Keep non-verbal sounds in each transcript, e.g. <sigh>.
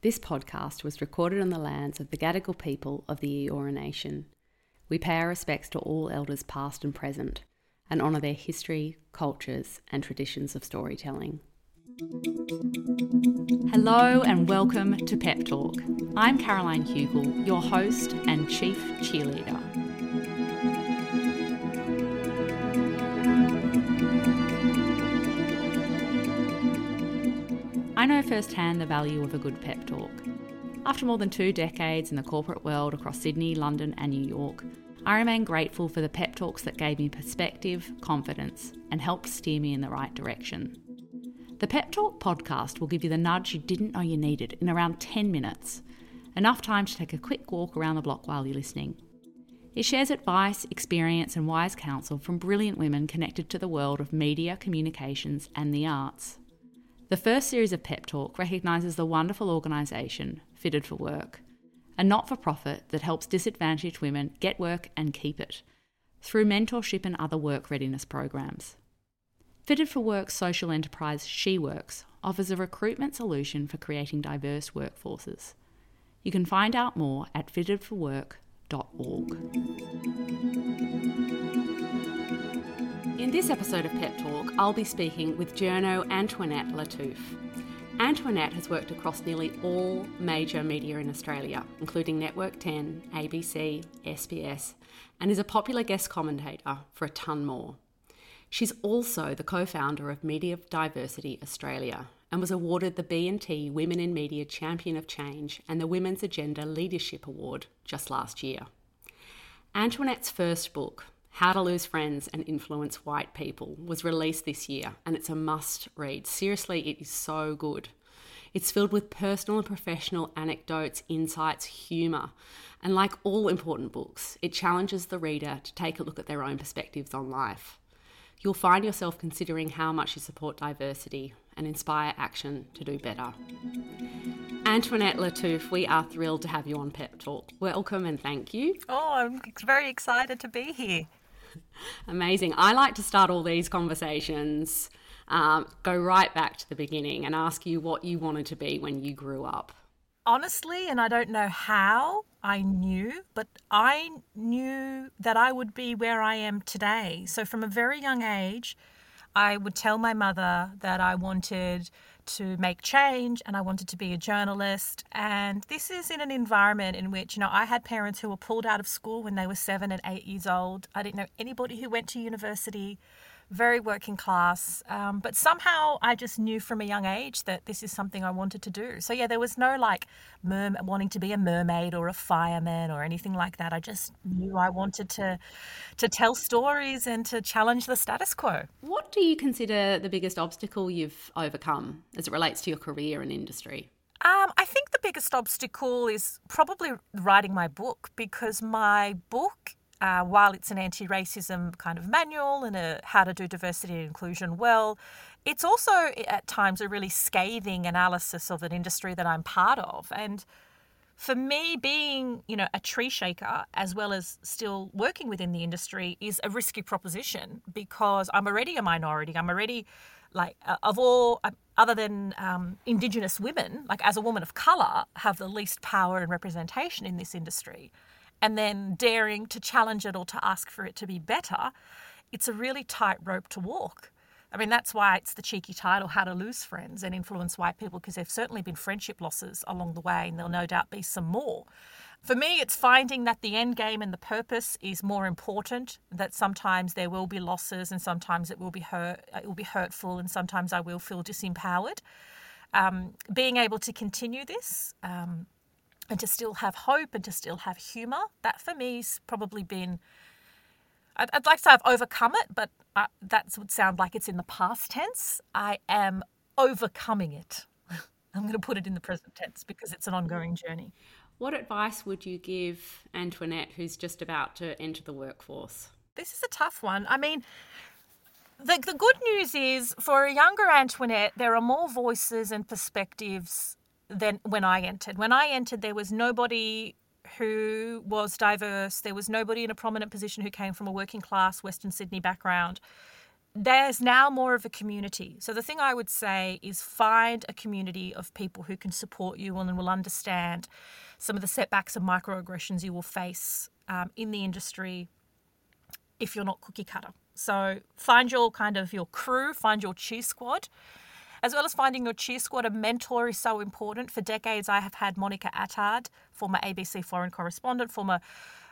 This podcast was recorded on the lands of the Gadigal people of the Eora Nation. We pay our respects to all elders past and present and honour their history, cultures, and traditions of storytelling. Hello and welcome to Pep Talk. I'm Caroline Hugall, your host and chief cheerleader. Know firsthand the value of a good pep talk. After more than two decades in the corporate world across Sydney, London, and New York, I remain grateful for the pep talks that gave me perspective, confidence, and helped steer me in the right direction. The Pep Talk podcast will give you the nudge you didn't know you needed in around 10 minutes, enough time to take a quick walk around the block while you're listening. It shares advice, experience, and wise counsel from brilliant women connected to the world of media, communications, and the arts. The first series of Pep Talk recognises the wonderful organisation, Fitted for Work, a not for profit that helps disadvantaged women get work and keep it through mentorship and other work readiness programs. Fitted for Work's social enterprise SheWorks offers a recruitment solution for creating diverse workforces. You can find out more at fittedforwork.org. In this episode of Pep Talk, I'll be speaking with journo Antoinette Lattouf. Antoinette has worked across nearly all major media in Australia, including Network 10, ABC, SBS, and is a popular guest commentator for a ton more. She's also the co-founder of Media Diversity Australia and was awarded the B&T Women in Media Champion of Change and the Women's Agenda Leadership Award just last year. Antoinette's first book, How to Lose Friends and Influence White People, was released this year and it's a must read. Seriously, it is so good. It's filled with personal and professional anecdotes, insights, humour. And like all important books, it challenges the reader to take a look at their own perspectives on life you'll find yourself considering how much you support diversity and inspire action to do better. Antoinette Lattouf, we are thrilled to have you on Pep Talk. Welcome and thank you. Oh, I'm very excited to be here. <laughs> Amazing. I like to start all these conversations, um, go right back to the beginning and ask you what you wanted to be when you grew up honestly, and I don't know how I knew, but I knew that I would be where I am today. So from a very young age, I would tell my mother that I wanted to make change and I wanted to be a journalist. And this is in an environment in which, you know, I had parents who were pulled out of school when they were seven and eight years old. I didn't know anybody who went to university very working class. Um, but somehow I just knew from a young age that this is something I wanted to do. So yeah, there was no like merm- wanting to be a mermaid or a fireman or anything like that. I just knew I wanted to to tell stories and to challenge the status quo. What do you consider the biggest obstacle you've overcome as it relates to your career and industry? Um, I think the biggest obstacle is probably writing my book because my book uh, while it's an anti racism kind of manual and a how to do diversity and inclusion well, it's also at times a really scathing analysis of an industry that I'm part of. And for me, being you know a tree shaker as well as still working within the industry is a risky proposition because I'm already a minority. I'm already like uh, of all uh, other than um, indigenous women, like as a woman of color, have the least power and representation in this industry and then daring to challenge it or to ask for it to be better, it's a really tight rope to walk. I mean, that's why it's the cheeky title, How to Lose Friends and Influence White People, because there've certainly been friendship losses along the way, and there'll no doubt be some more. For me, it's finding that the end game and the purpose is more important. That sometimes there will be losses, and sometimes it will be hurt, it will be hurtful, and sometimes I will feel disempowered. Um, being able to continue this, um, and to still have hope and to still have humour. That for me's probably been. I'd, I'd, like to say I've overcome it, but uh, that would sound like it's in the past tense. I am overcoming it. <laughs> I'm going to put it in the present tense because it's an ongoing journey. What advice would you give Antoinette, who's just about to enter the workforce? This is a tough one. I mean, the, the good news is for a younger Antoinette, there are more voices and perspectives than when I entered. When I entered, there was nobody who was diverse. There was nobody in a prominent position who came from a working class Western Sydney background. there's now more of a community. So the thing I would say is find a community of people who can support you and will understand some of the setbacks and microaggressions you will face um, in the industry if you're not cookie cutter. So find your kind of your crew, find your cheer squad. As well as finding your cheer squad, a mentor is so important. For decades, I have had Monica Attard, former ABC foreign correspondent, former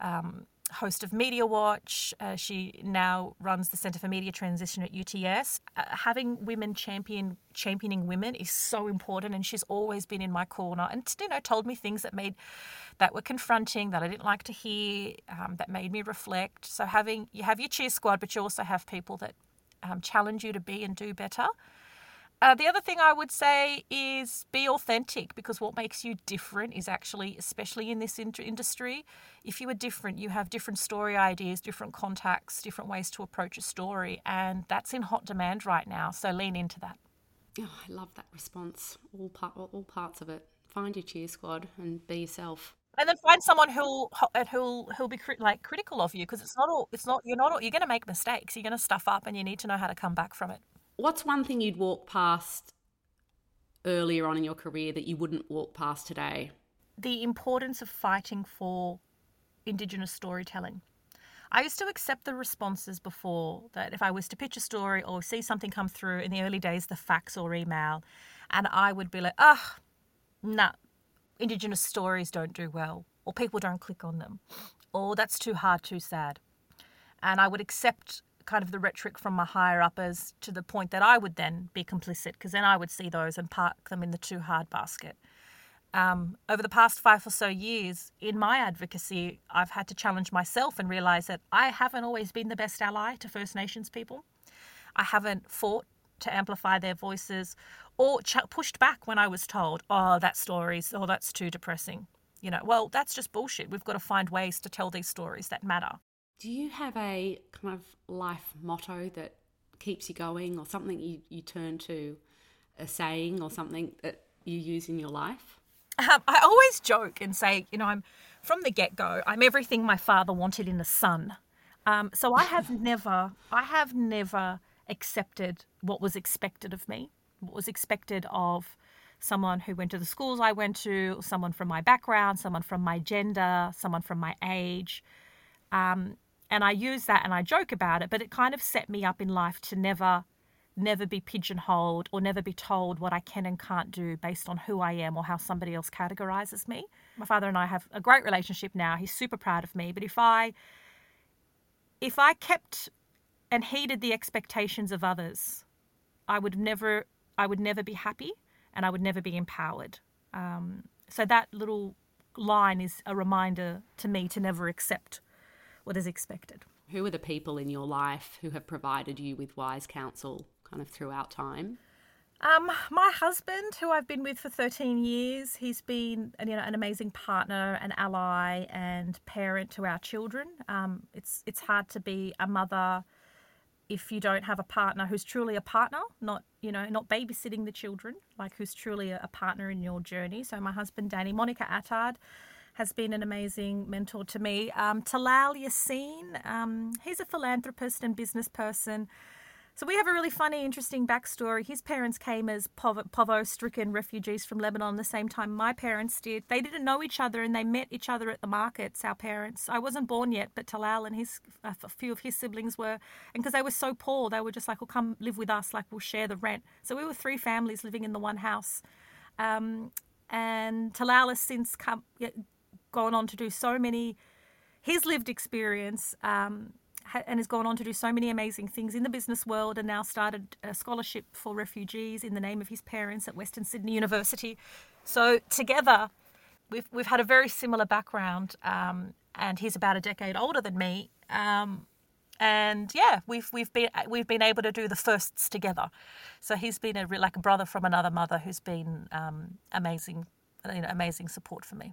um, host of Media Watch. Uh, she now runs the Centre for Media Transition at UTS. Uh, having women champion championing women is so important, and she's always been in my corner and you know told me things that made that were confronting that I didn't like to hear, um, that made me reflect. So having you have your cheer squad, but you also have people that um, challenge you to be and do better. Uh, the other thing I would say is be authentic because what makes you different is actually, especially in this in- industry, if you are different, you have different story ideas, different contacts, different ways to approach a story, and that's in hot demand right now. So lean into that. Oh, I love that response. All part, all parts of it. Find your cheer squad and be yourself. And then find someone who'll who'll who'll be like critical of you because it's not all it's not you're not all, you're going to make mistakes. You're going to stuff up, and you need to know how to come back from it what's one thing you'd walk past earlier on in your career that you wouldn't walk past today? The importance of fighting for Indigenous storytelling. I used to accept the responses before that if I was to pitch a story or see something come through in the early days, the fax or email, and I would be like, oh, nah, Indigenous stories don't do well, or people don't click on them, or that's too hard, too sad. And I would accept kind of the rhetoric from my higher uppers to the point that I would then be complicit because then I would see those and park them in the too hard basket. Um, over the past five or so years in my advocacy, I've had to challenge myself and realize that I haven't always been the best ally to First Nations people. I haven't fought to amplify their voices or ch- pushed back when I was told, oh, that story's, oh, that's too depressing. You know, well, that's just bullshit. We've got to find ways to tell these stories that matter. Do you have a kind of life motto that keeps you going or something you, you turn to, a saying or something that you use in your life? Um, I always joke and say, you know, I'm from the get go, I'm everything my father wanted in a son. Um, so I have <laughs> never, I have never accepted what was expected of me, what was expected of someone who went to the schools I went to, someone from my background, someone from my gender, someone from my age. Um, and I use that and I joke about it, but it kind of set me up in life to never never be pigeonholed or never be told what I can and can't do based on who I am or how somebody else categorizes me. My father and I have a great relationship now. He's super proud of me, but if I if I kept and heeded the expectations of others, I would never I would never be happy and I would never be empowered. Um, so that little line is a reminder to me to never accept what is expected. Who are the people in your life who have provided you with wise counsel kind of throughout time? Um, my husband, who I've been with for 13 years, he's been you know an amazing partner, an ally, and parent to our children. Um, it's it's hard to be a mother if you don't have a partner who's truly a partner, not you know not babysitting the children, like who's truly a partner in your journey. So my husband, Danny, Monica Attard, has been an amazing mentor to me. Um, Talal Yassin, um, he's a philanthropist and business person. So we have a really funny, interesting backstory. His parents came as povo-stricken refugees from Lebanon the same time my parents did. They didn't know each other and they met each other at the markets, our parents. I wasn't born yet, but Talal and his a few of his siblings were. And because they were so poor, they were just like, well, come live with us, like we'll share the rent. So we were three families living in the one house. Um, and Talal has since come, gone on to do so many, his lived experience, um, and has gone on to do so many amazing things in the business world and now started a scholarship for refugees in the name of his parents at Western Sydney University. So together, we've, we've had a very similar background, um, and he's about a decade older than me. Um, and yeah, we've we've been we've been able to do the firsts together. So he's been a like a brother from another mother who's been um, amazing, you know, amazing support for me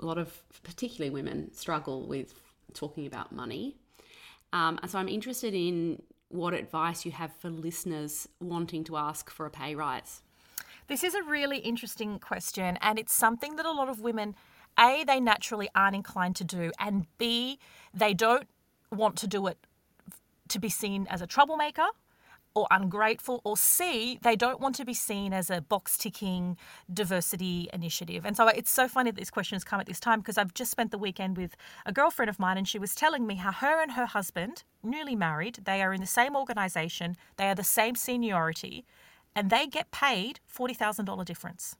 a lot of particularly women struggle with talking about money. Um, and so I'm interested in what advice you have for listeners wanting to ask for a pay rise. This is a really interesting question, and it's something that a lot of women, A, they naturally aren't inclined to do, and B, they don't want to do it to be seen as a troublemaker or ungrateful, or C, they don't want to be seen as a box ticking diversity initiative. And so it's so funny that this question has come at this time because I've just spent the weekend with a girlfriend of mine and she was telling me how her and her husband, newly married, they are in the same organization, they are the same seniority, and they get paid $40,000 difference.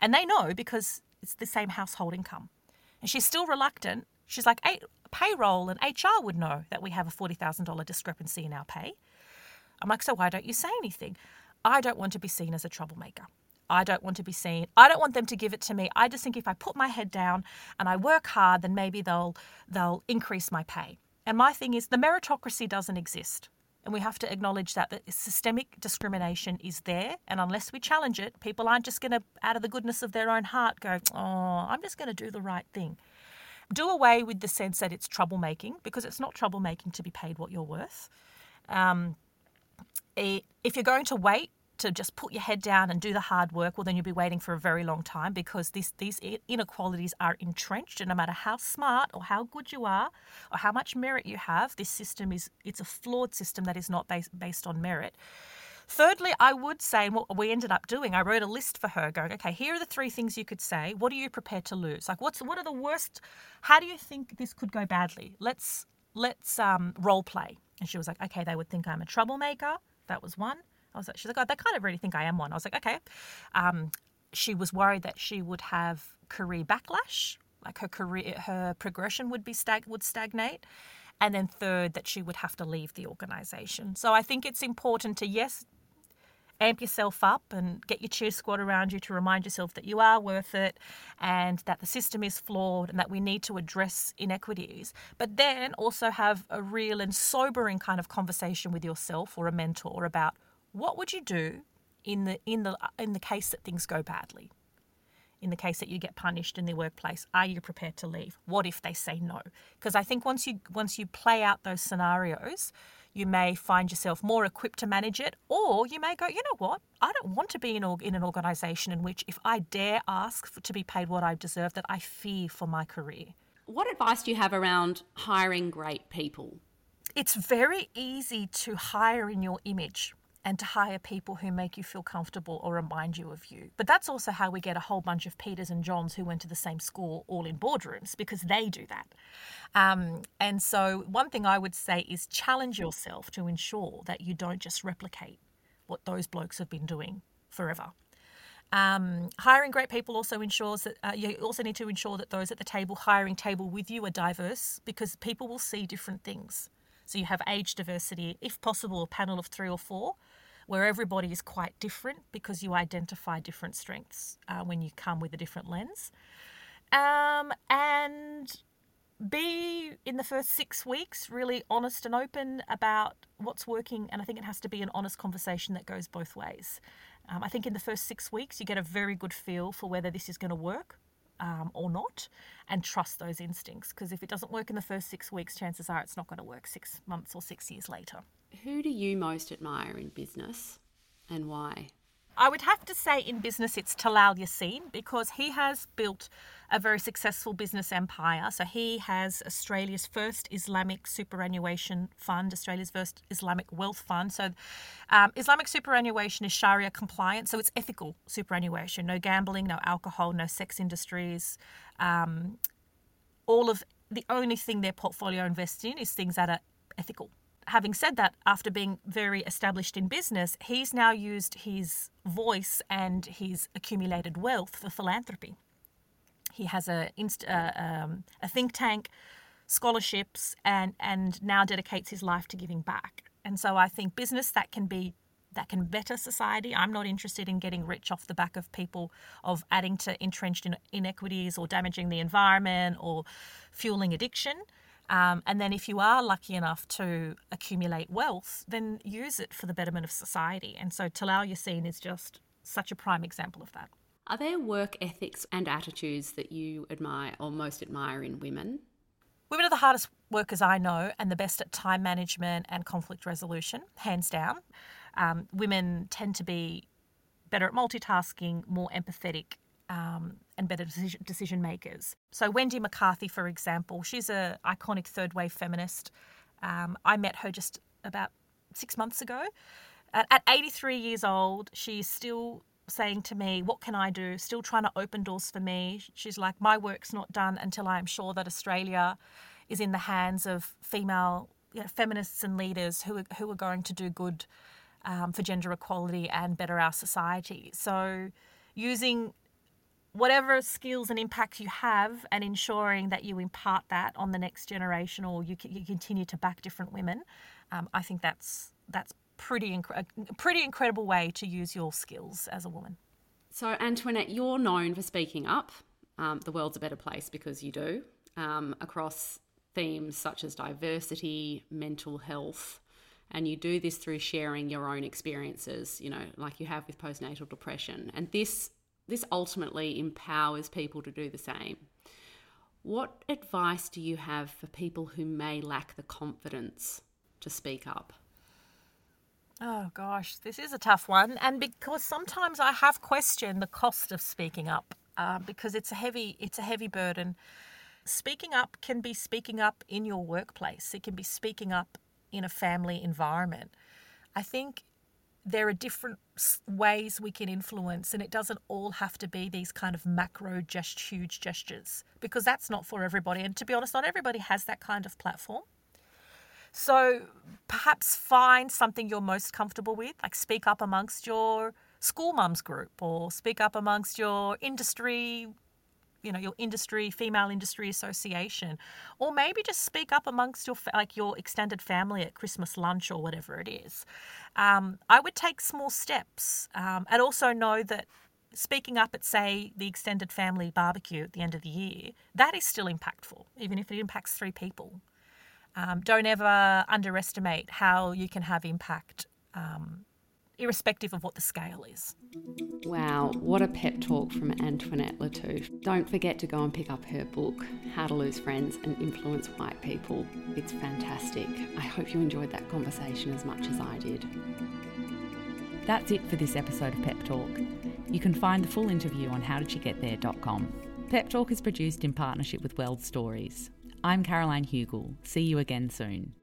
And they know because it's the same household income. And she's still reluctant. She's like, payroll and HR would know that we have a $40,000 discrepancy in our pay. I'm like, so why don't you say anything? I don't want to be seen as a troublemaker. I don't want to be seen. I don't want them to give it to me. I just think if I put my head down and I work hard, then maybe they'll they'll increase my pay. And my thing is the meritocracy doesn't exist. And we have to acknowledge that the systemic discrimination is there. And unless we challenge it, people aren't just going to, out of the goodness of their own heart, go, oh, I'm just going to do the right thing. Do away with the sense that it's troublemaking because it's not troublemaking to be paid what you're worth. Um, if you're going to wait to just put your head down and do the hard work, well, then you'll be waiting for a very long time because this, these inequalities are entrenched. And no matter how smart or how good you are or how much merit you have, this system is it's a flawed system that is not based, based on merit. Thirdly, I would say, and what we ended up doing, I wrote a list for her going, okay, here are the three things you could say. What are you prepared to lose? Like, what's what are the worst? How do you think this could go badly? Let's let's um, role play. And she was like, okay, they would think I'm a troublemaker. That was one. I was like, she's like, oh, they kind of really think I am one. I was like, okay. Um, she was worried that she would have career backlash, like her career, her progression would be stag would stagnate, and then third that she would have to leave the organisation. So I think it's important to yes amp yourself up and get your cheer squad around you to remind yourself that you are worth it and that the system is flawed and that we need to address inequities. But then also have a real and sobering kind of conversation with yourself or a mentor about what would you do in the in the in the case that things go badly. In the case that you get punished in the workplace, are you prepared to leave? What if they say no? Because I think once you once you play out those scenarios, you may find yourself more equipped to manage it, or you may go, you know what, I don't want to be in, in an organisation in which if I dare ask for, to be paid what I deserve, that I fear for my career. What advice do you have around hiring great people? It's very easy to hire in your image and to hire people who make you feel comfortable or remind you of you. But that's also how we get a whole bunch of Peters and Johns who went to the same school all in boardrooms because they do that. Um, and so, one thing I would say is challenge yourself to ensure that you don't just replicate what those blokes have been doing forever. Um, hiring great people also ensures that uh, you also need to ensure that those at the table hiring table with you are diverse because people will see different things. So you have age diversity, if possible, a panel of three or four, where everybody is quite different because you identify different strengths uh, when you come with a different lens. Um, and be in the first six weeks really honest and open about what's working. And I think it has to be an honest conversation that goes both ways. Um, I think in the first six weeks, you get a very good feel for whether this is going to work um, or not and trust those instincts. Because if it doesn't work in the first six weeks, chances are it's not going to work six months or six years later. Who do you most admire in business and why? I would have to say in business it's Talal Yassin because he has built a very successful business empire. So he has Australia's first Islamic superannuation fund, Australia's first Islamic wealth fund. So um, Islamic superannuation is Sharia compliant, so it's ethical superannuation. No gambling, no alcohol, no sex industries. Um, all of the only thing their portfolio invests in is things that are ethical having said that, after being very established in business, he's now used his voice and his accumulated wealth for philanthropy. He has a, uh, um, a think tank, scholarships, and, and now dedicates his life to giving back. And so I think business that can be that can better society. I'm not interested in getting rich off the back of people of adding to entrenched inequities or damaging the environment or fueling addiction. Um, and then, if you are lucky enough to accumulate wealth, then use it for the betterment of society. And so, Talal Yassin is just such a prime example of that. Are there work ethics and attitudes that you admire or most admire in women? Women are the hardest workers I know and the best at time management and conflict resolution, hands down. Um, women tend to be better at multitasking, more empathetic, um, and better decision, makers. So Wendy McCarthy, for example, she's a iconic third wave feminist. Um, I met her just about six months ago. At, at 83 years old, she's still saying to me, What can I do? Still trying to open doors for me. She's like, My work's not done until I am sure that Australia is in the hands of female you know, feminists and leaders who are, who are going to do good um, for gender equality and better our society. So, using whatever skills and impact you have and ensuring that you impart that on the next generation or you, you continue to back different women, um, I think that's that's pretty inc- a pretty incredible way to use your skills as a woman. So Antoinette, you're known for speaking up. Um, the world's a better place because you do um, across themes such as diversity, mental health, and you do this through sharing your own experiences. You know, like you have with postnatal depression, and this this ultimately empowers people to do the same. What advice do you have for people who may lack the confidence to speak up? Oh gosh, this is a tough one, and because sometimes I have questioned the cost of speaking up, uh, because it's a heavy it's a heavy burden. Speaking up can be speaking up in your workplace. It can be speaking up in a family environment. I think there are different ways we can influence, and it doesn't all have to be these kind of macro, just huge gestures, because that's not for everybody. And to be honest, not everybody has that kind of platform. So perhaps find something you're most comfortable with, like speak up amongst your school mums group or speak up amongst your industry you know your industry female industry association or maybe just speak up amongst your like your extended family at christmas lunch or whatever it is. Um, i would take small steps um, and also know that speaking up at say the extended family barbecue at the end of the year that is still impactful even if it impacts three people. Um, don't ever underestimate how you can have impact um, irrespective of what the scale is. Wow, what a pep talk from Antoinette Lattouf. Don't forget to go and pick up her book, How to Lose Friends and Influence White People. It's fantastic. I hope you enjoyed that conversation as much as I did. That's it for this episode of Pep Talk. You can find the full interview on howdidyougetthere.com. Pep Talk is produced in partnership with Weld Stories. I'm Caroline Hugall. See you again soon.